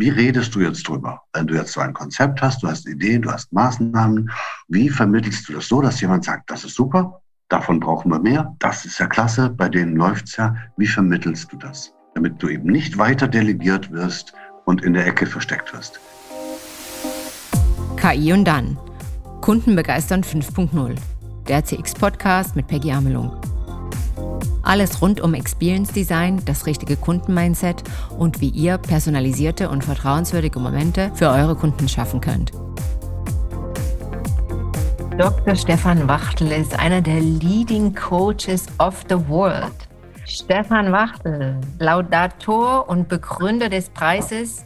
Wie redest du jetzt drüber? Wenn du jetzt so ein Konzept hast, du hast Ideen, du hast Maßnahmen, wie vermittelst du das so, dass jemand sagt, das ist super, davon brauchen wir mehr, das ist ja klasse, bei denen läuft's ja. Wie vermittelst du das? Damit du eben nicht weiter delegiert wirst und in der Ecke versteckt wirst. KI und dann. Kunden begeistern 5.0. Der CX-Podcast mit Peggy Amelung. Alles rund um Experience Design, das richtige Kundenmindset und wie ihr personalisierte und vertrauenswürdige Momente für eure Kunden schaffen könnt. Dr. Stefan Wachtel ist einer der Leading Coaches of the World. Stefan Wachtel, Laudator und Begründer des Preises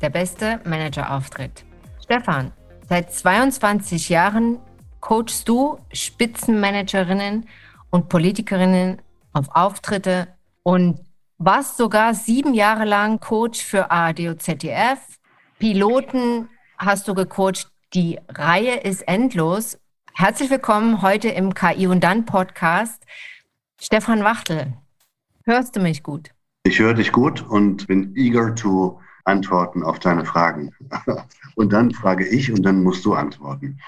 Der beste Managerauftritt. Stefan, seit 22 Jahren coachst du Spitzenmanagerinnen und Politikerinnen auf Auftritte und warst sogar sieben Jahre lang Coach für ARD und ZDF. Piloten hast du gecoacht. Die Reihe ist endlos. Herzlich willkommen heute im KI und dann Podcast. Stefan Wachtel, hörst du mich gut? Ich höre dich gut und bin eager to antworten auf deine Fragen. und dann frage ich und dann musst du antworten.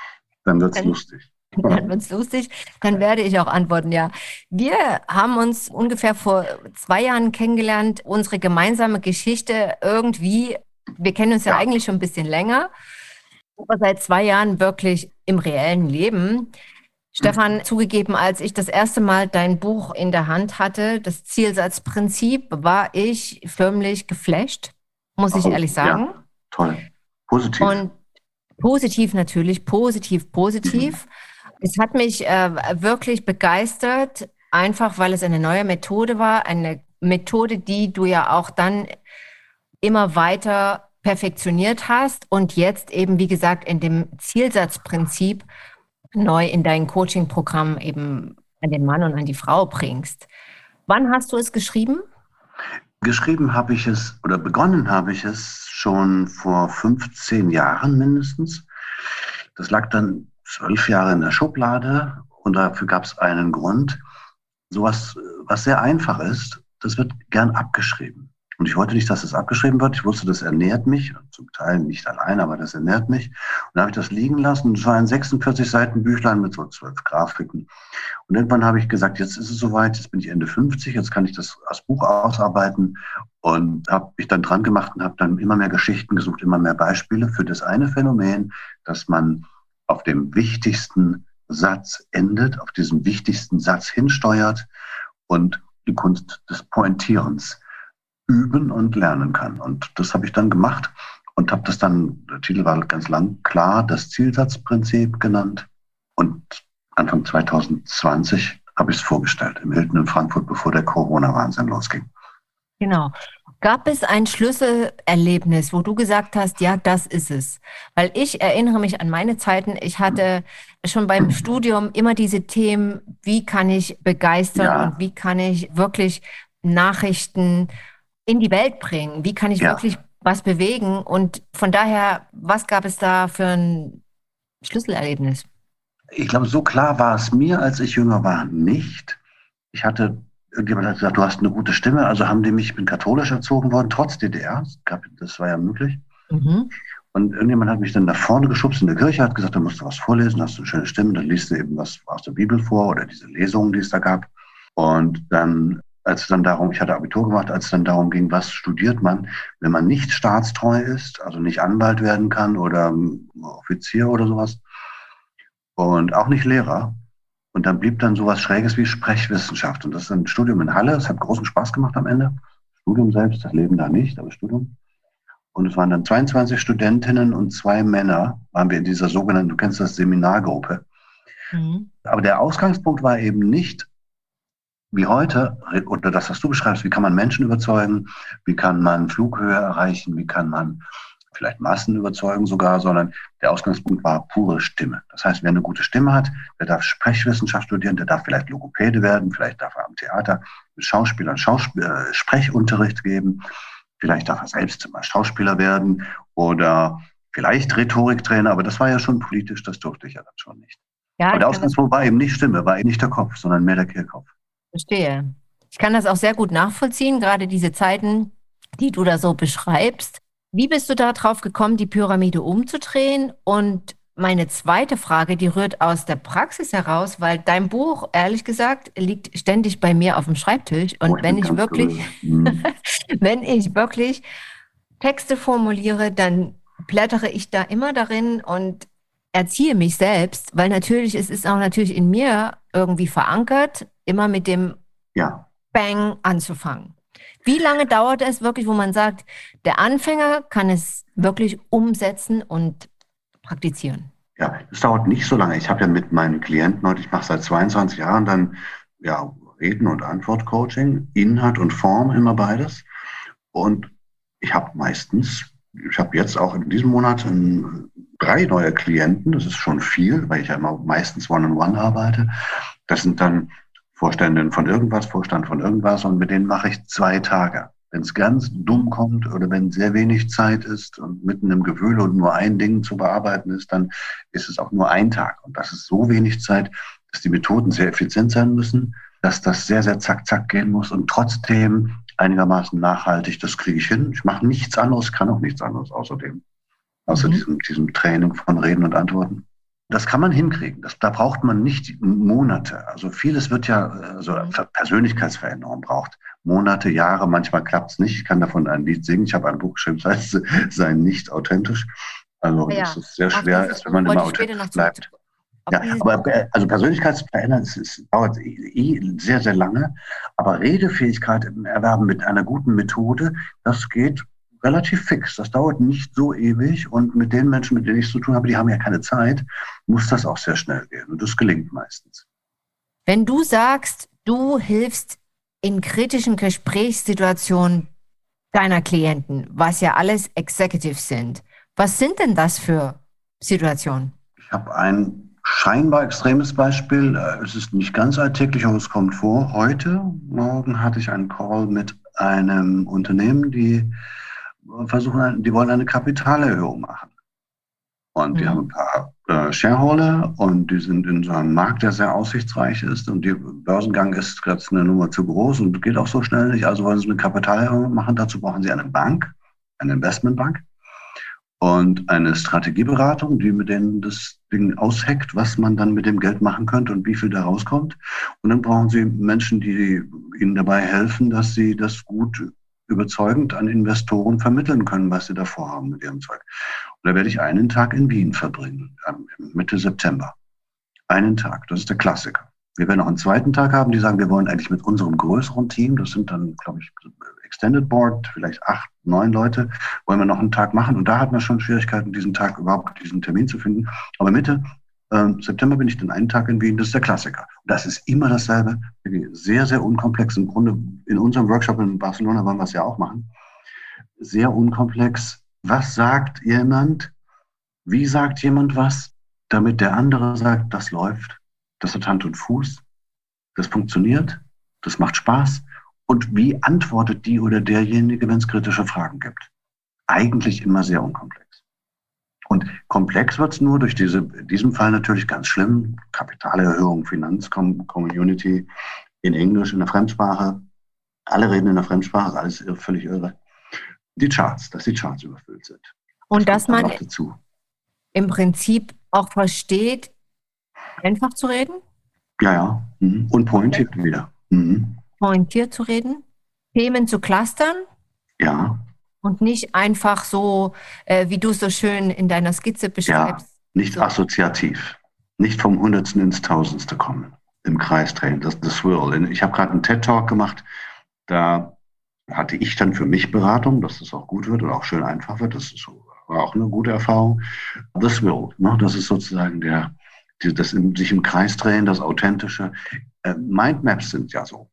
Dann wird es lustig. Dann wird es lustig. Dann werde ich auch antworten, ja. Wir haben uns ungefähr vor zwei Jahren kennengelernt. Unsere gemeinsame Geschichte irgendwie, wir kennen uns ja, ja. eigentlich schon ein bisschen länger, aber seit zwei Jahren wirklich im reellen Leben. Stefan, mhm. zugegeben, als ich das erste Mal dein Buch in der Hand hatte, das Zielsatzprinzip, war ich förmlich geflasht, muss ich oh, ehrlich sagen. Ja, toll. Positiv. Und positiv natürlich, positiv, positiv. Mhm. Es hat mich äh, wirklich begeistert, einfach weil es eine neue Methode war, eine Methode, die du ja auch dann immer weiter perfektioniert hast und jetzt eben, wie gesagt, in dem Zielsatzprinzip neu in dein Coaching-Programm eben an den Mann und an die Frau bringst. Wann hast du es geschrieben? Geschrieben habe ich es oder begonnen habe ich es schon vor 15 Jahren mindestens. Das lag dann zwölf Jahre in der Schublade und dafür gab es einen Grund. Sowas, was sehr einfach ist, das wird gern abgeschrieben. Und ich wollte nicht, dass es abgeschrieben wird. Ich wusste, das ernährt mich, zum Teil nicht allein, aber das ernährt mich. Und dann habe ich das liegen lassen. Es war ein 46 Seiten Büchlein mit so zwölf Grafiken. Und irgendwann habe ich gesagt, jetzt ist es soweit, jetzt bin ich Ende 50, jetzt kann ich das als Buch ausarbeiten. Und habe mich dann dran gemacht und habe dann immer mehr Geschichten gesucht, immer mehr Beispiele für das eine Phänomen, dass man auf dem wichtigsten Satz endet, auf diesen wichtigsten Satz hinsteuert und die Kunst des Pointierens üben und lernen kann. Und das habe ich dann gemacht und habe das dann, der Titel war ganz lang klar, das Zielsatzprinzip genannt. Und Anfang 2020 habe ich es vorgestellt im Hilton in Frankfurt, bevor der Corona-Wahnsinn losging. Genau. Gab es ein Schlüsselerlebnis, wo du gesagt hast, ja, das ist es? Weil ich erinnere mich an meine Zeiten, ich hatte schon beim Studium immer diese Themen, wie kann ich begeistern ja. und wie kann ich wirklich Nachrichten in die Welt bringen? Wie kann ich ja. wirklich was bewegen? Und von daher, was gab es da für ein Schlüsselerlebnis? Ich glaube, so klar war es mir, als ich jünger war, nicht. Ich hatte irgendjemand hat gesagt, du hast eine gute Stimme. Also haben die mich, ich bin katholisch erzogen worden, trotz DDR. Das war ja möglich. Mhm. Und irgendjemand hat mich dann nach vorne geschubst in der Kirche, hat gesagt, da musst du was vorlesen, hast du eine schöne Stimme, dann liest du eben was aus der Bibel vor oder diese Lesungen, die es da gab. Und dann, als es dann darum, ich hatte Abitur gemacht, als es dann darum ging, was studiert man, wenn man nicht staatstreu ist, also nicht Anwalt werden kann oder Offizier oder sowas und auch nicht Lehrer, und dann blieb dann sowas Schräges wie Sprechwissenschaft. Und das ist ein Studium in Halle. Es hat großen Spaß gemacht am Ende. Studium selbst, das Leben da nicht, aber Studium. Und es waren dann 22 Studentinnen und zwei Männer, waren wir in dieser sogenannten, du kennst das, Seminargruppe. Mhm. Aber der Ausgangspunkt war eben nicht wie heute, oder das, was du beschreibst, wie kann man Menschen überzeugen, wie kann man Flughöhe erreichen, wie kann man vielleicht Massen überzeugen sogar, sondern der Ausgangspunkt war pure Stimme. Das heißt, wer eine gute Stimme hat, der darf Sprechwissenschaft studieren, der darf vielleicht Logopäde werden, vielleicht darf er am Theater mit Schauspielern Schauspiel äh, Sprechunterricht geben, vielleicht darf er selbst mal Schauspieler werden oder vielleicht Rhetoriktrainer, aber das war ja schon politisch, das durfte ich ja dann schon nicht. Ja, aber der Ausgangspunkt war eben nicht Stimme, war eben nicht der Kopf, sondern mehr der Kehlkopf. Verstehe. Ich kann das auch sehr gut nachvollziehen, gerade diese Zeiten, die du da so beschreibst Wie bist du darauf gekommen, die Pyramide umzudrehen? Und meine zweite Frage, die rührt aus der Praxis heraus, weil dein Buch, ehrlich gesagt, liegt ständig bei mir auf dem Schreibtisch. Und oh, wenn ich wirklich, mhm. wenn ich wirklich Texte formuliere, dann blättere ich da immer darin und erziehe mich selbst, weil natürlich, es ist auch natürlich in mir irgendwie verankert, immer mit dem ja. Bang anzufangen. Wie lange dauert es wirklich, wo man sagt, der Anfänger kann es wirklich umsetzen und praktizieren? Ja, es dauert nicht so lange. Ich habe ja mit meinen Klienten und ich mache seit 22 Jahren dann ja, Reden- und Antwort-Coaching, Inhalt und Form, immer beides. Und ich habe meistens, ich habe jetzt auch in diesem Monat ein, drei neue Klienten, das ist schon viel, weil ich ja immer meistens One-on-One -on -one arbeite. Das sind dann Vorständin von irgendwas, Vorstand von irgendwas und mit denen mache ich zwei Tage. Wenn es ganz dumm kommt oder wenn sehr wenig Zeit ist und mitten im Gewühl und nur ein Ding zu bearbeiten ist, dann ist es auch nur ein Tag. Und das ist so wenig Zeit, dass die Methoden sehr effizient sein müssen, dass das sehr, sehr zack, zack gehen muss und trotzdem einigermaßen nachhaltig, das kriege ich hin. Ich mache nichts anderes, kann auch nichts anderes außerdem. Außer mhm. diesem, diesem Training von Reden und Antworten. Das kann man hinkriegen. Das, da braucht man nicht Monate. Also vieles wird ja, also Persönlichkeitsveränderung braucht Monate, Jahre. Manchmal klappt es nicht. Ich kann davon ein Lied singen. Ich habe ein Buch geschrieben, das heißt, sei nicht authentisch. Also ja, es ist sehr schwer, ist, wenn man immer authentisch bleibt. Ja, aber also Persönlichkeitsveränderung es, es dauert eh sehr, sehr lange. Aber Redefähigkeit im Erwerben mit einer guten Methode, das geht relativ fix. Das dauert nicht so ewig und mit den Menschen, mit denen ich zu tun habe, die haben ja keine Zeit, muss das auch sehr schnell gehen und das gelingt meistens. Wenn du sagst, du hilfst in kritischen Gesprächssituationen deiner Klienten, was ja alles Executives sind, was sind denn das für Situationen? Ich habe ein scheinbar extremes Beispiel. Es ist nicht ganz alltäglich, aber es kommt vor. Heute Morgen hatte ich einen Call mit einem Unternehmen, die versuchen, die wollen eine Kapitalerhöhung machen. Und mhm. die haben ein paar äh, Shareholder und die sind in so einem Markt, der sehr aussichtsreich ist. Und der Börsengang ist gerade eine Nummer zu groß und geht auch so schnell nicht. Also wollen sie eine Kapitalerhöhung machen. Dazu brauchen sie eine Bank, eine Investmentbank und eine Strategieberatung, die mit denen das Ding ausheckt, was man dann mit dem Geld machen könnte und wie viel da rauskommt. Und dann brauchen sie Menschen, die ihnen dabei helfen, dass sie das gut überzeugend an Investoren vermitteln können, was sie davor haben mit ihrem Zeug. Und da werde ich einen Tag in Wien verbringen, Mitte September. Einen Tag, das ist der Klassiker. Wir werden noch einen zweiten Tag haben, die sagen, wir wollen eigentlich mit unserem größeren Team, das sind dann, glaube ich, Extended Board, vielleicht acht, neun Leute, wollen wir noch einen Tag machen. Und da hat man schon Schwierigkeiten, diesen Tag überhaupt, diesen Termin zu finden. Aber Mitte ähm, September bin ich dann einen Tag in Wien, das ist der Klassiker. Das ist immer dasselbe, sehr, sehr unkomplex. Im Grunde in unserem Workshop in Barcelona wollen wir es ja auch machen. Sehr unkomplex. Was sagt jemand? Wie sagt jemand was? Damit der andere sagt, das läuft, das hat Hand und Fuß, das funktioniert, das macht Spaß. Und wie antwortet die oder derjenige, wenn es kritische Fragen gibt? Eigentlich immer sehr unkomplex. Und komplex wird es nur durch diese, in diesem Fall natürlich ganz schlimm, Kapitalerhöhung, Finanzcommunity in Englisch, in der Fremdsprache. Alle reden in der Fremdsprache, alles völlig irre. Die Charts, dass die Charts überfüllt sind. Und das dass man im Prinzip auch versteht, einfach zu reden? Ja, ja. Mhm. Und pointiert wieder. Mhm. Pointiert zu reden, Themen zu clustern. Ja. Und nicht einfach so, äh, wie du es so schön in deiner Skizze beschreibst. Ja, nicht so. assoziativ. Nicht vom Hundertsten ins Tausendste kommen im Kreis drehen. Das, das Swirl. Ich habe gerade einen TED-Talk gemacht, da hatte ich dann für mich Beratung, dass das auch gut wird und auch schön einfach wird. Das ist, war auch eine gute Erfahrung. The Swirl, ne? das ist sozusagen der, das im, sich im Kreis drehen, das Authentische. Äh, Mindmaps sind ja so.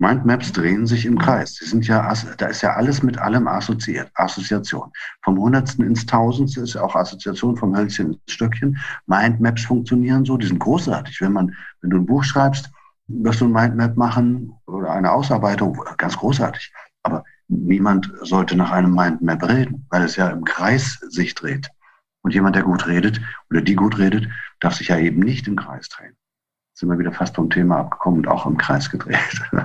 Mindmaps drehen sich im Kreis. Sie sind ja, da ist ja alles mit allem assoziiert. Assoziation. Vom Hundertsten ins Tausendste ist ja auch Assoziation vom Hölzchen ins Stöckchen. Mindmaps funktionieren so, die sind großartig. Wenn man, wenn du ein Buch schreibst, wirst du ein Mindmap machen oder eine Ausarbeitung, ganz großartig. Aber niemand sollte nach einem Mindmap reden, weil es ja im Kreis sich dreht. Und jemand, der gut redet oder die gut redet, darf sich ja eben nicht im Kreis drehen sind wir wieder fast vom Thema abgekommen und auch im Kreis gedreht.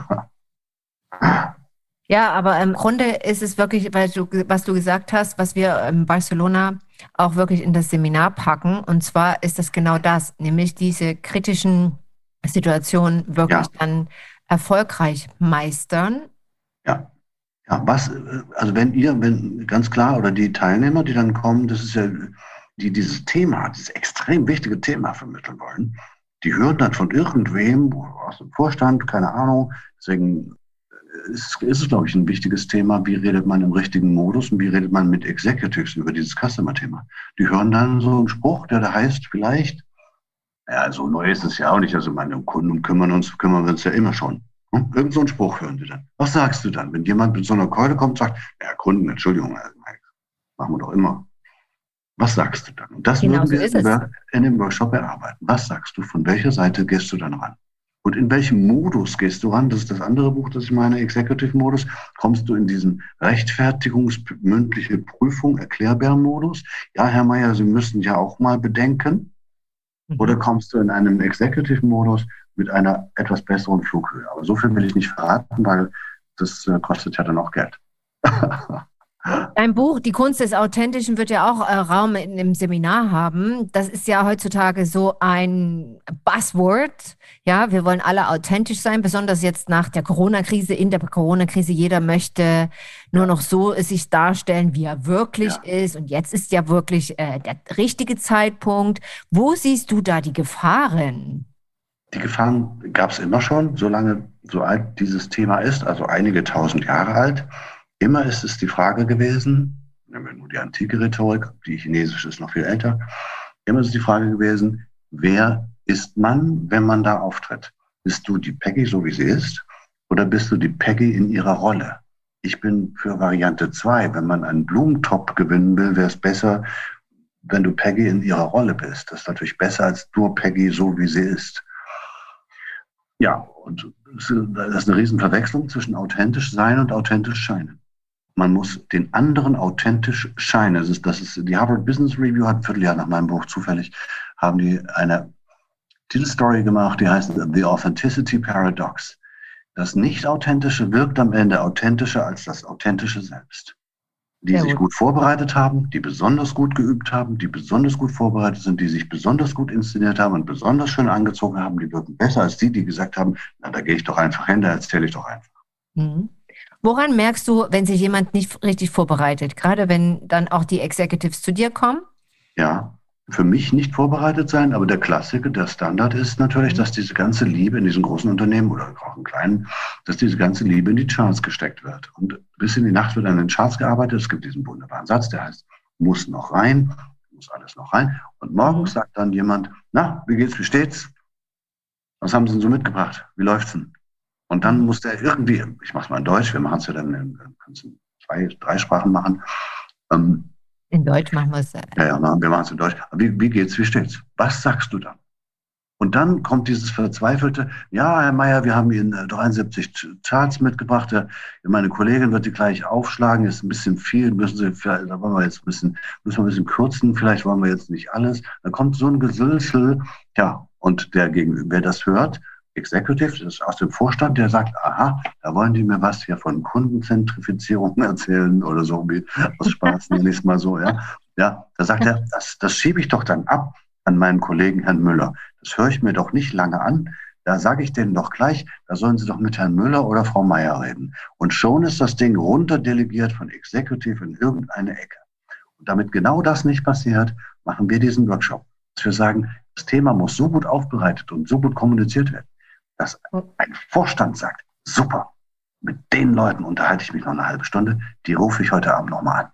Ja, aber im Grunde ist es wirklich, weil du, was du gesagt hast, was wir in Barcelona auch wirklich in das Seminar packen. Und zwar ist das genau das, nämlich diese kritischen Situationen wirklich ja. dann erfolgreich meistern. Ja. Ja, was, also wenn ihr, wenn ganz klar, oder die Teilnehmer, die dann kommen, das ist ja, die dieses Thema, dieses extrem wichtige Thema vermitteln wollen, die hören dann von irgendwem aus dem Vorstand, keine Ahnung, deswegen ist, ist es, glaube ich, ein wichtiges Thema. Wie redet man im richtigen Modus und wie redet man mit Executives über dieses Customer-Thema? Die hören dann so einen Spruch, der da heißt, vielleicht, ja, so neu ist es ja auch nicht. Also meine Kunden kümmern uns, kümmern wir uns ja immer schon. Hm? Irgend so einen Spruch hören sie dann. Was sagst du dann, wenn jemand mit so einer Keule kommt und sagt, ja, Kunden, Entschuldigung, also, machen wir doch immer. Was sagst du dann? Und das genau würden so wir in dem Workshop erarbeiten. Was sagst du? Von welcher Seite gehst du dann ran? Und in welchem Modus gehst du ran? Das ist das andere Buch, das ich meine, Executive Modus. Kommst du in diesen rechtfertigungsmündliche Prüfung, Erklärbär-Modus? Ja, Herr Mayer, Sie müssen ja auch mal bedenken. Mhm. Oder kommst du in einem Executive-Modus mit einer etwas besseren Flughöhe? Aber so viel will ich nicht verraten, weil das äh, kostet ja dann auch Geld. Dein Buch, Die Kunst des Authentischen, wird ja auch äh, Raum in dem Seminar haben. Das ist ja heutzutage so ein Buzzword. Ja, wir wollen alle authentisch sein, besonders jetzt nach der Corona-Krise. In der Corona-Krise, jeder möchte nur noch so sich darstellen, wie er wirklich ja. ist. Und jetzt ist ja wirklich äh, der richtige Zeitpunkt. Wo siehst du da die Gefahren? Die Gefahren gab es immer schon, solange so alt dieses Thema ist, also einige tausend Jahre alt. Immer ist es die Frage gewesen, nehmen wir nur die antike Rhetorik, die chinesische ist noch viel älter, immer ist es die Frage gewesen, wer ist man, wenn man da auftritt? Bist du die Peggy, so wie sie ist, oder bist du die Peggy in ihrer Rolle? Ich bin für Variante 2. Wenn man einen Blumentop gewinnen will, wäre es besser, wenn du Peggy in ihrer Rolle bist. Das ist natürlich besser als nur Peggy, so wie sie ist. Ja, und das ist eine Riesenverwechslung zwischen authentisch sein und authentisch scheinen. Man muss den anderen authentisch scheinen. Das ist, das ist, die Harvard Business Review hat ein Vierteljahr nach meinem Buch zufällig, haben die eine Titelstory gemacht, die heißt The Authenticity Paradox. Das Nicht-Authentische wirkt am Ende authentischer als das Authentische selbst. Die ja, sich gut vorbereitet haben, die besonders gut geübt haben, die besonders gut vorbereitet sind, die sich besonders gut inszeniert haben und besonders schön angezogen haben, die wirken besser als die, die gesagt haben, na, da gehe ich doch einfach hin, da erzähle ich doch einfach. Mhm. Woran merkst du, wenn sich jemand nicht richtig vorbereitet? Gerade wenn dann auch die Executives zu dir kommen? Ja, für mich nicht vorbereitet sein, aber der Klassiker, der Standard ist natürlich, dass diese ganze Liebe in diesen großen Unternehmen oder auch in kleinen, dass diese ganze Liebe in die Charts gesteckt wird. Und bis in die Nacht wird an den Charts gearbeitet. Es gibt diesen wunderbaren Satz, der heißt, muss noch rein, muss alles noch rein. Und morgens mhm. sagt dann jemand, na, wie geht's, wie steht's? Was haben Sie denn so mitgebracht? Wie läuft's denn? Und dann muss der irgendwie, ich mache es mal in Deutsch, wir machen es ja dann in, in zwei, drei Sprachen machen. Ähm, in Deutsch machen wir es. Ja, ja, wir machen es in Deutsch. Wie, wie geht's, wie steht's? Was sagst du dann? Und dann kommt dieses verzweifelte, ja, Herr Mayer, wir haben Ihnen 73 Charts mitgebracht. Meine Kollegin wird die gleich aufschlagen, ist ein bisschen viel, müssen Sie vielleicht, da wollen wir jetzt ein bisschen, müssen wir ein bisschen kürzen, vielleicht wollen wir jetzt nicht alles. Da kommt so ein Gesülsel, ja, und der Gegenüber, wer das hört, Executive, das ist aus dem Vorstand, der sagt, aha, da wollen die mir was hier von Kundenzentrifizierung erzählen oder so, wie aus Spaß nenne ich es mal so, ja. Ja, da sagt er, das, das schiebe ich doch dann ab an meinen Kollegen Herrn Müller. Das höre ich mir doch nicht lange an. Da sage ich denen doch gleich, da sollen sie doch mit Herrn Müller oder Frau Meier reden. Und schon ist das Ding runterdelegiert von Executive in irgendeine Ecke. Und damit genau das nicht passiert, machen wir diesen Workshop. Dass wir sagen, das Thema muss so gut aufbereitet und so gut kommuniziert werden, dass ein Vorstand sagt, super, mit den Leuten unterhalte ich mich noch eine halbe Stunde, die rufe ich heute Abend nochmal an.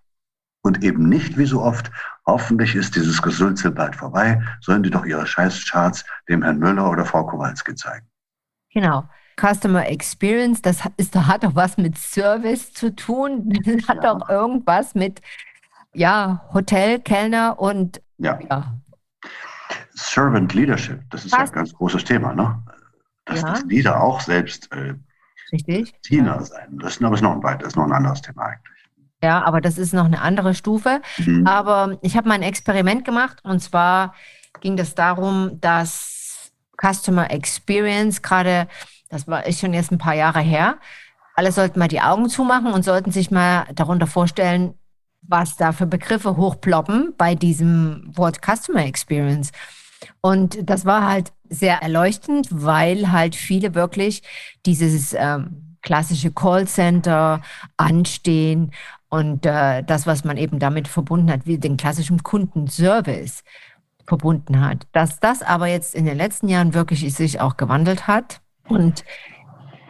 Und eben nicht wie so oft, hoffentlich ist dieses Gesülze bald vorbei, sollen die doch ihre Scheißcharts dem Herrn Müller oder Frau Kowalski zeigen. Genau. Customer Experience, das ist, hat doch was mit Service zu tun. Das hat ja. doch irgendwas mit ja, Hotel, Kellner und ja. ja. Servant Leadership, das ist was? ja ein ganz großes Thema. Ne? Dass ja. Lieder auch selbst äh, Richtig. Diener ja. sein müssen. Aber ist noch ein weiteres, noch ein anderes Thema eigentlich. Ja, aber das ist noch eine andere Stufe. Mhm. Aber ich habe mal ein Experiment gemacht und zwar ging das darum, dass Customer Experience gerade, das war ist schon jetzt ein paar Jahre her, alle sollten mal die Augen zumachen und sollten sich mal darunter vorstellen, was da für Begriffe hochploppen bei diesem Wort Customer Experience. Und das war halt sehr erleuchtend, weil halt viele wirklich dieses ähm, klassische Callcenter anstehen und äh, das, was man eben damit verbunden hat, wie den klassischen Kundenservice verbunden hat. Dass das aber jetzt in den letzten Jahren wirklich sich auch gewandelt hat und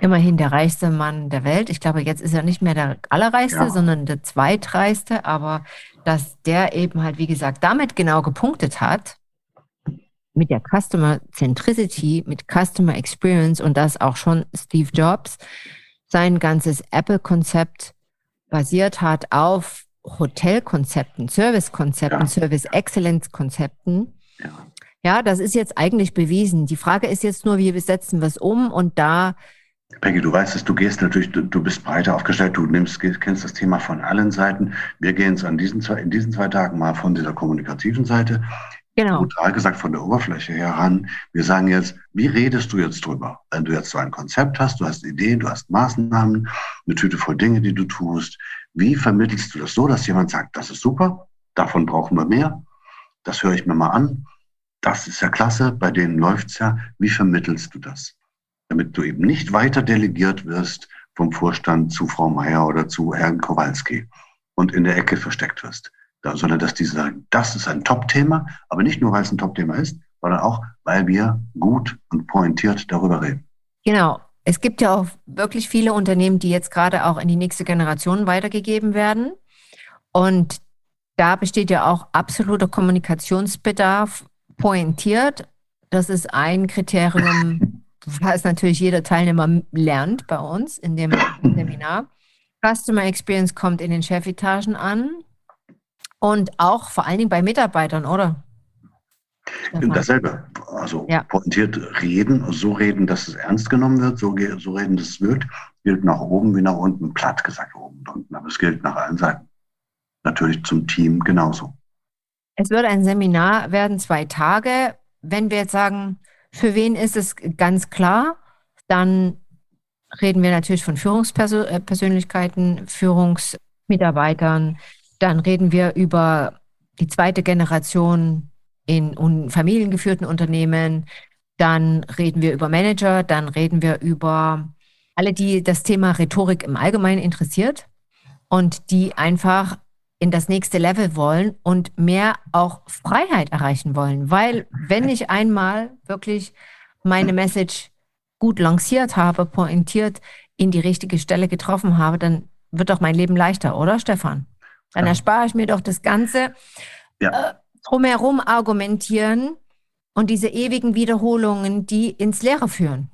immerhin der reichste Mann der Welt. Ich glaube, jetzt ist er nicht mehr der allerreichste, ja. sondern der zweitreichste, aber dass der eben halt, wie gesagt, damit genau gepunktet hat, mit der Customer Centricity, mit Customer Experience und das auch schon Steve Jobs sein ganzes Apple-Konzept basiert hat auf Hotelkonzepten, Servicekonzepten, ja. Service Excellence Konzepten. Ja. ja, das ist jetzt eigentlich bewiesen. Die Frage ist jetzt nur, wie setzen wir es um und da Peggy, du weißt es, du gehst natürlich, du, du, bist breiter aufgestellt, du nimmst, kennst das Thema von allen Seiten. Wir gehen es an diesen zwei, in diesen zwei Tagen mal von dieser kommunikativen Seite, genau. brutal gesagt von der Oberfläche her ran. Wir sagen jetzt, wie redest du jetzt drüber? Wenn du jetzt so ein Konzept hast, du hast Ideen, du hast Maßnahmen, eine Tüte voll Dinge, die du tust. Wie vermittelst du das so, dass jemand sagt, das ist super, davon brauchen wir mehr, das höre ich mir mal an, das ist ja klasse, bei denen läuft's ja. Wie vermittelst du das? damit du eben nicht weiter delegiert wirst vom Vorstand zu Frau Meier oder zu Herrn Kowalski und in der Ecke versteckt wirst, sondern dass die sagen, das ist ein Top-Thema, aber nicht nur, weil es ein Top-Thema ist, sondern auch, weil wir gut und pointiert darüber reden. Genau. Es gibt ja auch wirklich viele Unternehmen, die jetzt gerade auch in die nächste Generation weitergegeben werden. Und da besteht ja auch absoluter Kommunikationsbedarf pointiert. Das ist ein Kriterium was natürlich jeder Teilnehmer lernt bei uns in dem Seminar. Customer Experience kommt in den Chefetagen an und auch vor allen Dingen bei Mitarbeitern, oder? Dasselbe. Also ja. pointiert reden, so reden, dass es ernst genommen wird, so, so reden, dass es wirkt, gilt nach oben wie nach unten, platt gesagt oben und unten, aber es gilt nach allen Seiten. Natürlich zum Team genauso. Es wird ein Seminar werden, zwei Tage. Wenn wir jetzt sagen, für wen ist es ganz klar? Dann reden wir natürlich von Führungspersönlichkeiten, Führungsmitarbeitern. Dann reden wir über die zweite Generation in familiengeführten Unternehmen. Dann reden wir über Manager. Dann reden wir über alle, die das Thema Rhetorik im Allgemeinen interessiert und die einfach in das nächste Level wollen und mehr auch Freiheit erreichen wollen. Weil wenn ich einmal wirklich meine Message gut lanciert habe, pointiert, in die richtige Stelle getroffen habe, dann wird doch mein Leben leichter, oder Stefan? Dann erspare ich mir doch das Ganze ja. äh, drumherum argumentieren und diese ewigen Wiederholungen, die ins Leere führen.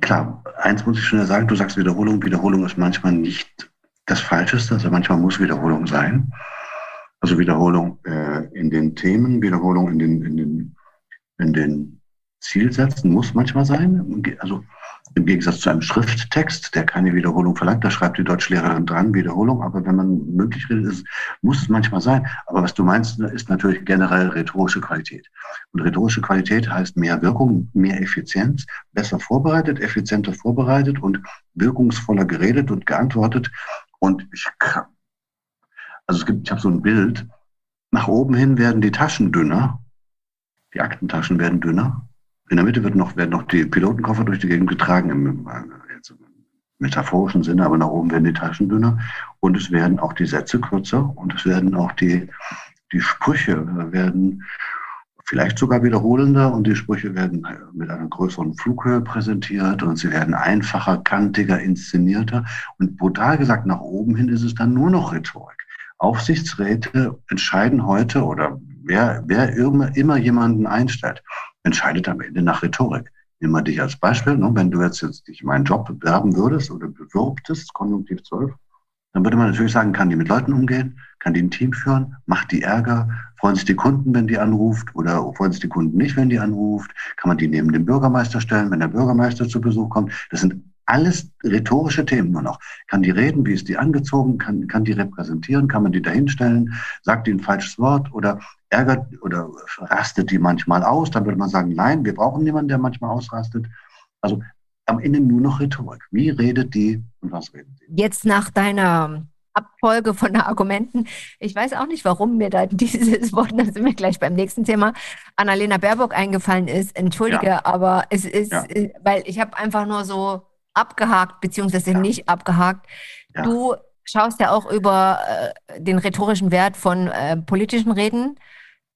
Klar, eins muss ich schon sagen, du sagst Wiederholung. Wiederholung ist manchmal nicht das Falscheste. Also manchmal muss Wiederholung sein. Also Wiederholung äh, in den Themen, Wiederholung in den, in den, in den Zielsätzen muss manchmal sein. Also im Gegensatz zu einem Schrifttext, der keine Wiederholung verlangt, da schreibt die Deutschlehrerin dran, Wiederholung, aber wenn man mündlich redet, ist, muss es manchmal sein. Aber was du meinst, ist natürlich generell rhetorische Qualität. Und rhetorische Qualität heißt mehr Wirkung, mehr Effizienz, besser vorbereitet, effizienter vorbereitet und wirkungsvoller geredet und geantwortet und ich kann, also es gibt, ich habe so ein Bild, nach oben hin werden die Taschen dünner, die Aktentaschen werden dünner. In der Mitte wird noch, werden noch die Pilotenkoffer durch die Gegend getragen, im, jetzt im metaphorischen Sinne, aber nach oben werden die Taschen dünner und es werden auch die Sätze kürzer und es werden auch die, die Sprüche werden vielleicht sogar wiederholender und die Sprüche werden mit einer größeren Flughöhe präsentiert und sie werden einfacher, kantiger, inszenierter. Und brutal gesagt, nach oben hin ist es dann nur noch Rhetorik. Aufsichtsräte entscheiden heute oder wer, wer immer, immer jemanden einstellt, entscheidet am Ende nach Rhetorik. Nimm mal dich als Beispiel, ne? wenn du jetzt, jetzt dich meinen Job bewerben würdest oder bewirbtest, Konjunktiv 12, dann würde man natürlich sagen, kann die mit Leuten umgehen, kann die ein Team führen, macht die Ärger, freuen sich die Kunden, wenn die anruft oder freuen sich die Kunden nicht, wenn die anruft, kann man die neben den Bürgermeister stellen, wenn der Bürgermeister zu Besuch kommt. Das sind alles rhetorische Themen nur noch. Kann die reden, wie ist die angezogen, kann, kann die repräsentieren, kann man die dahinstellen, sagt die ein falsches Wort oder ärgert oder rastet die manchmal aus, dann würde man sagen, nein, wir brauchen niemanden, der manchmal ausrastet. Also am Ende nur noch Rhetorik. Wie redet die und was redet die? Jetzt nach deiner Abfolge von Argumenten. Ich weiß auch nicht, warum mir da dieses Wort, da sind wir gleich beim nächsten Thema, Annalena Baerbock eingefallen ist. Entschuldige, ja. aber es ist, ja. Äh, weil ich habe einfach nur so abgehakt, beziehungsweise ja. nicht abgehakt. Du schaust ja auch über äh, den rhetorischen Wert von äh, politischen Reden.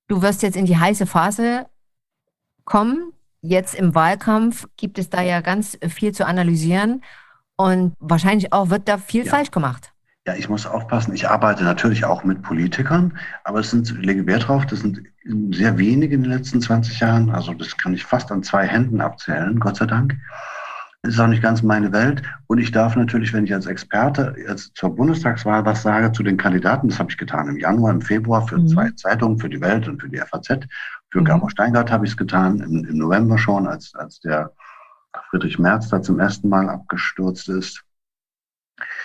Du wirst jetzt in die heiße Phase kommen. Jetzt im Wahlkampf gibt es da ja ganz viel zu analysieren und wahrscheinlich auch wird da viel falsch gemacht. Ja, ich muss aufpassen. Ich arbeite natürlich auch mit Politikern, aber es sind, ich lege Wert drauf, das sind sehr wenige in den letzten 20 Jahren. Also das kann ich fast an zwei Händen abzählen, Gott sei Dank. Das ist auch nicht ganz meine Welt. Und ich darf natürlich, wenn ich als Experte jetzt zur Bundestagswahl was sage zu den Kandidaten, das habe ich getan im Januar, im Februar für mhm. zwei Zeitungen, für die Welt und für die FAZ. Für mhm. Gabor Steingart habe ich es getan, im, im November schon, als, als der Friedrich Merz da zum ersten Mal abgestürzt ist.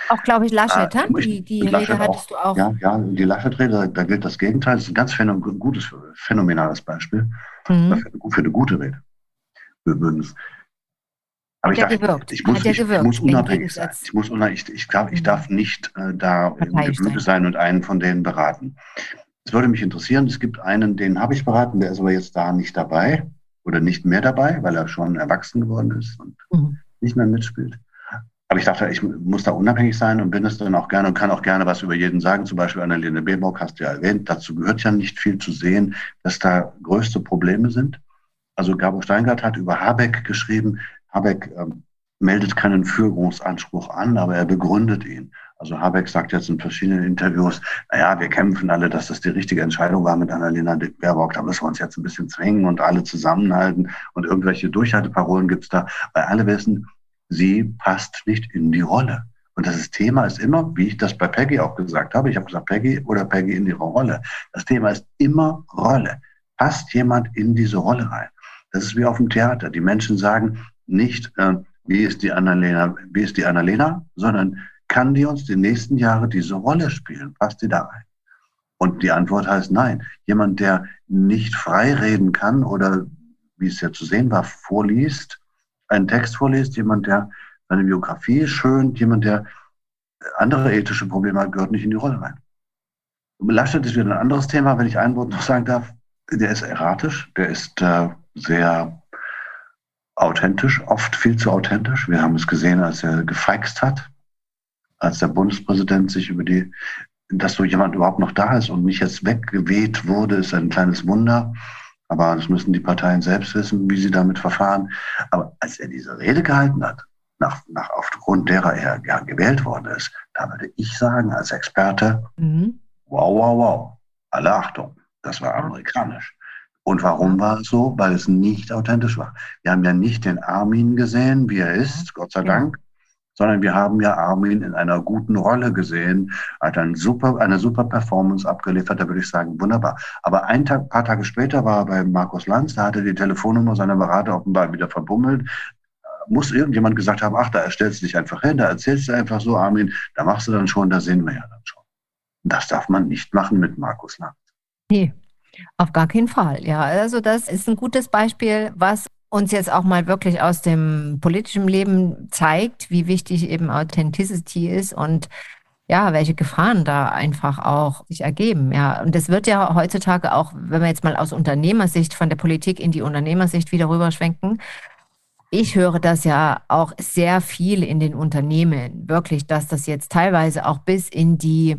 Auch, glaube ich, Laschet, äh, die, die Laschet Rede hattest auch, du auch. Ja, ja die Laschet-Rede, da gilt das Gegenteil. Das ist ein ganz phänomen gutes, phänomenales Beispiel mhm. für, für, eine gute Rede. Übrigens. Aber ich, darf, ich, muss, ich, ich, muss unabhängig sein. Ich, muss unabhängig, ich, darf, ich darf nicht äh, da Geblüte sein und einen von denen beraten. Es würde mich interessieren, es gibt einen, den habe ich beraten, der ist aber jetzt da nicht dabei oder nicht mehr dabei, weil er schon erwachsen geworden ist und mhm. nicht mehr mitspielt. Aber ich dachte, ich muss da unabhängig sein und bin es dann auch gerne und kann auch gerne was über jeden sagen. Zum Beispiel Annalene Baerbock hast du ja erwähnt. Dazu gehört ja nicht viel zu sehen, dass da größte Probleme sind. Also Gabo Steingart hat über Habeck geschrieben. Habeck ähm, meldet keinen Führungsanspruch an, aber er begründet ihn. Also Habeck sagt jetzt in verschiedenen Interviews, naja, wir kämpfen alle, dass das die richtige Entscheidung war mit Annalena Baerbock. Da müssen wir uns jetzt ein bisschen zwingen und alle zusammenhalten. Und irgendwelche Durchhalteparolen gibt's da, weil alle wissen, sie passt nicht in die Rolle. Und das Thema ist immer, wie ich das bei Peggy auch gesagt habe, ich habe gesagt, Peggy oder Peggy in ihre Rolle. Das Thema ist immer Rolle. Passt jemand in diese Rolle rein? Das ist wie auf dem Theater. Die Menschen sagen nicht, äh, wie ist die Annalena, wie ist die Annalena, sondern kann die uns die nächsten Jahre diese Rolle spielen? Passt die da rein? Und die Antwort heißt nein. Jemand, der nicht frei reden kann oder, wie es ja zu sehen war, vorliest, einen Text vorliest, jemand, der seine Biografie schönt, jemand, der andere ethische Probleme hat, gehört nicht in die Rolle rein. Laschet ist wieder ein anderes Thema, wenn ich ein Wort noch sagen darf. Der ist erratisch, der ist äh, sehr authentisch, oft viel zu authentisch. Wir haben es gesehen, als er gefeixt hat, als der Bundespräsident sich über die, dass so jemand überhaupt noch da ist und nicht jetzt weggeweht wurde, ist ein kleines Wunder. Aber das müssen die Parteien selbst wissen, wie sie damit verfahren. Aber als er diese Rede gehalten hat, nach, nach aufgrund derer er ja, gewählt worden ist, da würde ich sagen, als Experte, mhm. wow, wow, wow, alle Achtung, das war amerikanisch. Und warum war es so? Weil es nicht authentisch war. Wir haben ja nicht den Armin gesehen, wie er ist, Gott sei Dank, sondern wir haben ja Armin in einer guten Rolle gesehen, hat ein super, eine super Performance abgeliefert, da würde ich sagen, wunderbar. Aber ein Tag, paar Tage später war er bei Markus Lanz, da hatte die Telefonnummer seiner Berater offenbar wieder verbummelt. Muss irgendjemand gesagt haben, ach, da stellst du dich einfach hin, da erzählst du einfach so, Armin, da machst du dann schon, da sehen wir ja dann schon. Das darf man nicht machen mit Markus Lanz. Nee, auf gar keinen Fall. Ja, also das ist ein gutes Beispiel, was uns jetzt auch mal wirklich aus dem politischen Leben zeigt, wie wichtig eben Authenticity ist und ja, welche Gefahren da einfach auch sich ergeben. Ja, und es wird ja heutzutage auch, wenn wir jetzt mal aus Unternehmersicht von der Politik in die Unternehmersicht wieder rüberschwenken, ich höre das ja auch sehr viel in den Unternehmen, wirklich, dass das jetzt teilweise auch bis in die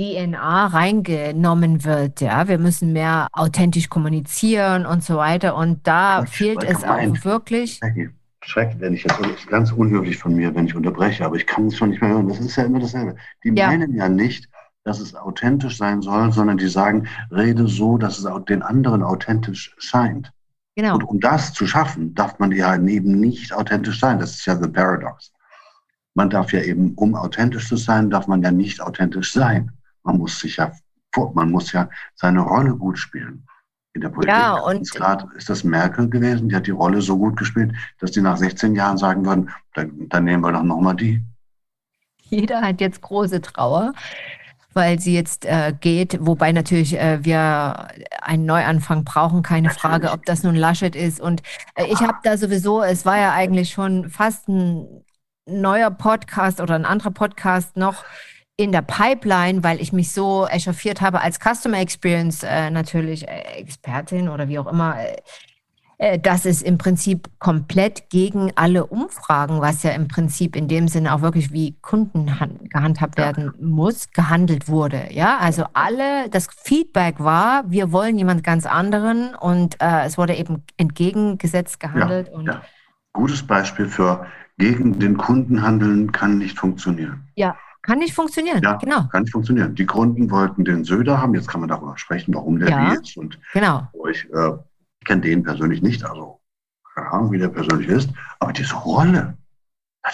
DNA reingenommen wird. Ja, wir müssen mehr authentisch kommunizieren und so weiter. Und da Ach, fehlt es gemeint. auch wirklich. Schreck, wenn ich jetzt, das ist ganz unhöflich von mir, wenn ich unterbreche, aber ich kann es schon nicht mehr hören. Das ist ja immer dasselbe. Die ja. meinen ja nicht, dass es authentisch sein soll, sondern die sagen, rede so, dass es auch den anderen authentisch scheint. Genau. Und um das zu schaffen, darf man ja eben nicht authentisch sein. Das ist ja the paradox. Man darf ja eben, um authentisch zu sein, darf man ja nicht authentisch sein. Man muss sich ja, man muss ja seine Rolle gut spielen. In der Politik ja, und grad ist das Merkel gewesen, die hat die Rolle so gut gespielt, dass die nach 16 Jahren sagen würden, dann, dann nehmen wir doch nochmal die. Jeder hat jetzt große Trauer. weil sie jetzt äh, geht, wobei natürlich äh, wir einen Neuanfang brauchen, keine natürlich. Frage, ob das nun Laschet ist. Und äh, ich habe da sowieso, es war ja eigentlich schon fast ein neuer Podcast oder ein anderer Podcast noch in der Pipeline, weil ich mich so echauffiert habe als Customer Experience äh, natürlich äh, Expertin oder wie auch immer. Äh, äh, dass es im Prinzip komplett gegen alle Umfragen, was ja im Prinzip in dem Sinne auch wirklich wie Kunden gehandhabt werden muss, gehandelt wurde. Ja, also alle, das Feedback war, wir wollen jemand ganz anderen und äh, es wurde eben entgegengesetzt gehandelt. Ja, und ja. Gutes Beispiel für gegen den Kunden handeln kann nicht funktionieren. Ja, kann nicht funktionieren, ja, genau. Kann nicht funktionieren. Die Kunden wollten den Söder haben, jetzt kann man darüber sprechen, warum der ja, ist. Und genau. euch äh, ich kenne den persönlich nicht, also keine Ahnung, wie der persönlich ist, aber diese Rolle,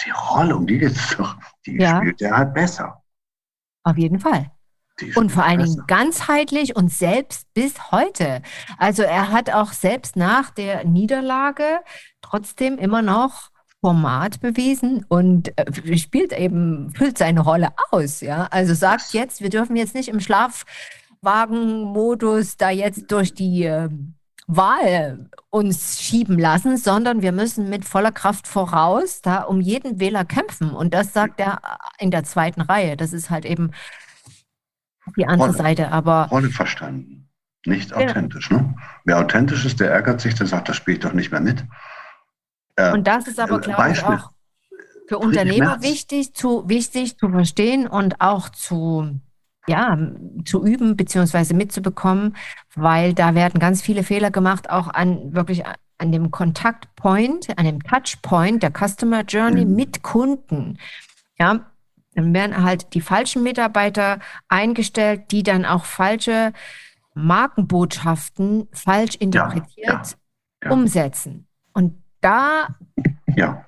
die Rolle, um die geht es doch, die ja. spielt er halt besser. Auf jeden Fall. Und vor allen Dingen ganzheitlich und selbst bis heute. Also er hat auch selbst nach der Niederlage trotzdem immer noch Format bewiesen und äh, spielt eben, füllt seine Rolle aus. Ja? Also sagt jetzt, wir dürfen jetzt nicht im Schlafwagenmodus da jetzt durch die ähm, Wahl uns schieben lassen, sondern wir müssen mit voller Kraft voraus da um jeden Wähler kämpfen. Und das sagt er in der zweiten Reihe. Das ist halt eben die andere Rolle, Seite. Aber Rolle verstanden. Nicht authentisch. Ja. Ne? Wer authentisch ist, der ärgert sich, der sagt, das spiele ich doch nicht mehr mit. Äh, und das ist aber, glaube ich, auch für Unternehmer wichtig zu, wichtig zu verstehen und auch zu ja, zu üben beziehungsweise mitzubekommen, weil da werden ganz viele Fehler gemacht, auch an wirklich an dem Kontaktpoint, an dem Touchpoint der Customer Journey mhm. mit Kunden. Ja, dann werden halt die falschen Mitarbeiter eingestellt, die dann auch falsche Markenbotschaften falsch interpretiert ja, ja, ja. umsetzen. Und da ja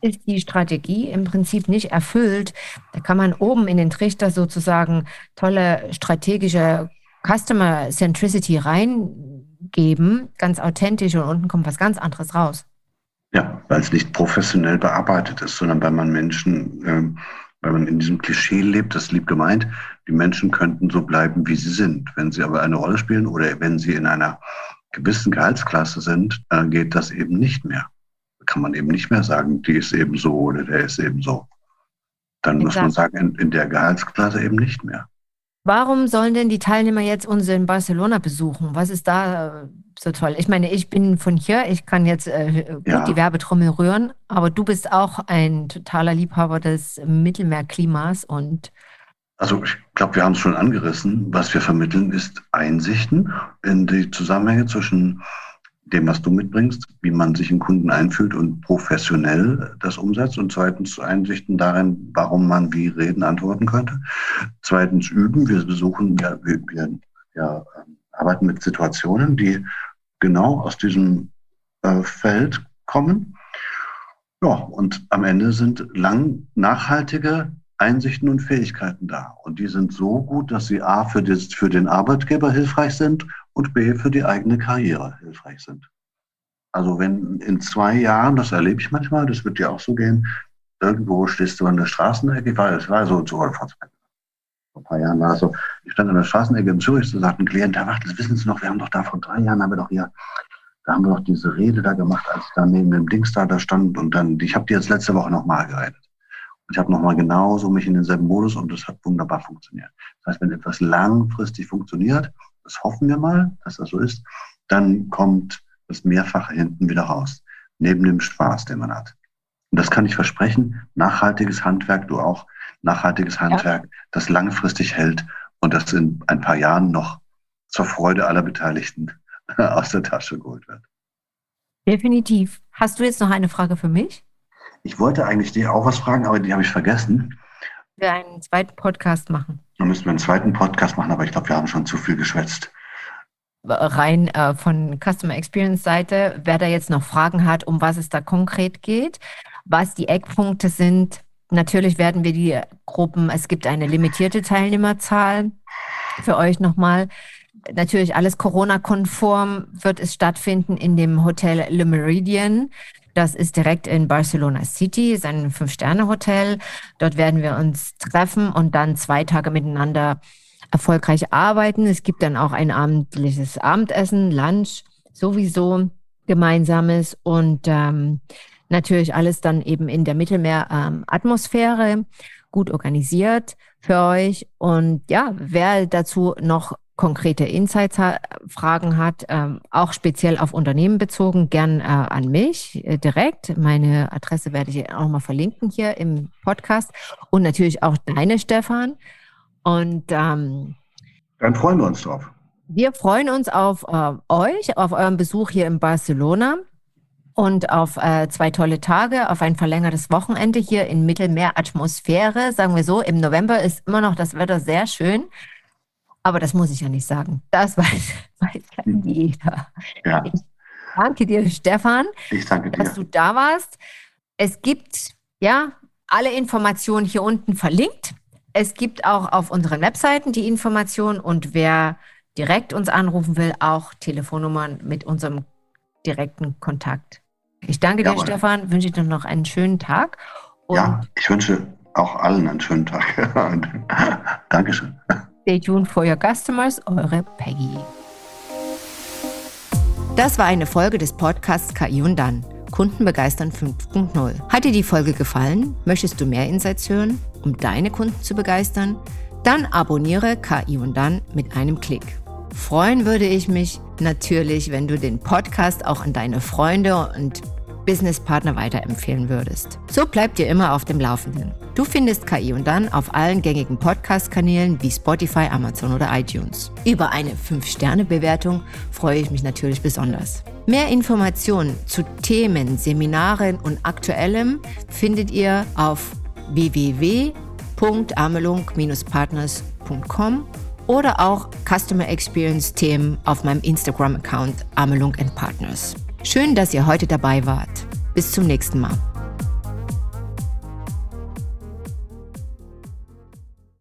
ist die Strategie im Prinzip nicht erfüllt, da kann man oben in den Trichter sozusagen tolle strategische Customer Centricity reingeben, ganz authentisch und unten kommt was ganz anderes raus. Ja, weil es nicht professionell bearbeitet ist, sondern weil man Menschen, äh, weil man in diesem Klischee lebt, das lieb gemeint, die Menschen könnten so bleiben, wie sie sind. Wenn sie aber eine Rolle spielen oder wenn sie in einer gewissen Gehaltsklasse sind, äh, geht das eben nicht mehr kann man eben nicht mehr sagen, die ist eben so oder der ist eben so. Dann Exakt. muss man sagen, in, in, der Gehaltsklasse eben nicht mehr. Warum sollen denn die Teilnehmer jetzt uns in Barcelona besuchen? Was ist da äh, so toll? Ich meine, ich bin von hier, ich kann jetzt äh, gut ja. die Werbetrommel rühren, aber du bist auch ein totaler Liebhaber des Mittelmeerklimas und also ich glaube, wir haben es schon angerissen. Was wir vermitteln, ist Einsichten in die Zusammenhänge zwischen dem, was du mitbringst, wie man sich in Kunden einfühlt und professionell das umsetzt. Und zweitens Einsichten darin, warum man wie reden, antworten könnte. Zweitens üben. Wir besuchen, wir, wir, wir ja, arbeiten mit Situationen, die genau aus diesem äh, Feld kommen. Ja, und am Ende sind lang nachhaltige Einsichten und Fähigkeiten da. Und die sind so gut, dass sie A für, das, für den Arbeitgeber hilfreich sind und B für die eigene Karriere hilfreich sind. Also wenn in zwei Jahren, das erlebe ich manchmal, das wird dir auch so gehen, irgendwo stehst du an der Straßenecke, ich war, es war so, so vor ein paar Jahren war es so, ich stand an der Straßenecke in Zürich, so sagt ein Klient, Herr Wacht, das wissen Sie noch, wir haben doch da vor drei Jahren, haben wir doch hier, da haben wir doch diese Rede da gemacht, als ich da neben dem Dings da, da stand und dann, ich habe die jetzt letzte Woche nochmal geredet. Und ich habe nochmal genauso mich in denselben Modus und das hat wunderbar funktioniert. Das heißt, wenn etwas langfristig funktioniert, das hoffen wir mal, dass das so ist, dann kommt das Mehrfache hinten wieder raus, neben dem Spaß, den man hat. Und das kann ich versprechen, nachhaltiges Handwerk, du auch, nachhaltiges Handwerk, ja. das langfristig hält und das in ein paar Jahren noch zur Freude aller Beteiligten aus der Tasche geholt wird. Definitiv. Hast du jetzt noch eine Frage für mich? Ich wollte eigentlich dir auch was fragen, aber die habe ich vergessen. Wir einen zweiten Podcast machen. Dann müssen wir einen zweiten Podcast machen, aber ich glaube, wir haben schon zu viel geschwätzt. Rein äh, von Customer Experience Seite, wer da jetzt noch Fragen hat, um was es da konkret geht, was die Eckpunkte sind. Natürlich werden wir die Gruppen, es gibt eine limitierte Teilnehmerzahl für euch nochmal. Natürlich alles Corona-konform wird es stattfinden in dem Hotel Le Meridian. Das ist direkt in Barcelona City, ist ein Fünf-Sterne-Hotel. Dort werden wir uns treffen und dann zwei Tage miteinander erfolgreich arbeiten. Es gibt dann auch ein abendliches Abendessen, Lunch sowieso gemeinsames und ähm, natürlich alles dann eben in der Mittelmeer-Atmosphäre, ähm, gut organisiert für euch. Und ja, wer dazu noch konkrete Insights ha Fragen hat, ähm, auch speziell auf Unternehmen bezogen, gern äh, an mich äh, direkt. Meine Adresse werde ich auch mal verlinken hier im Podcast und natürlich auch deine, Stefan. Und ähm, dann freuen wir uns drauf. Wir freuen uns auf äh, euch, auf euren Besuch hier in Barcelona und auf äh, zwei tolle Tage, auf ein verlängertes Wochenende hier in Mittelmeeratmosphäre. Sagen wir so, im November ist immer noch das Wetter sehr schön. Aber das muss ich ja nicht sagen. Das weiß, weiß ja hm. jeder. Ja. Ich danke dir, Stefan, ich danke dir. dass du da warst. Es gibt ja alle Informationen hier unten verlinkt. Es gibt auch auf unseren Webseiten die Informationen und wer direkt uns anrufen will, auch Telefonnummern mit unserem direkten Kontakt. Ich danke Jawohl. dir, Stefan, wünsche dir noch einen schönen Tag. ja, ich wünsche auch allen einen schönen Tag. Dankeschön. Stay tuned for your customers, eure Peggy. Das war eine Folge des Podcasts KI und dann. Kunden begeistern 5.0. Hat dir die Folge gefallen? Möchtest du mehr Insights hören, um deine Kunden zu begeistern? Dann abonniere KI und dann mit einem Klick. Freuen würde ich mich natürlich, wenn du den Podcast auch an deine Freunde und Businesspartner weiterempfehlen würdest. So bleibt ihr immer auf dem Laufenden. Du findest KI und dann auf allen gängigen Podcast-Kanälen wie Spotify, Amazon oder iTunes. Über eine 5-Sterne-Bewertung freue ich mich natürlich besonders. Mehr Informationen zu Themen, Seminaren und Aktuellem findet ihr auf www.amelung-partners.com oder auch Customer Experience Themen auf meinem Instagram-Account Amelung Partners. Schön, dass ihr heute dabei wart. Bis zum nächsten Mal.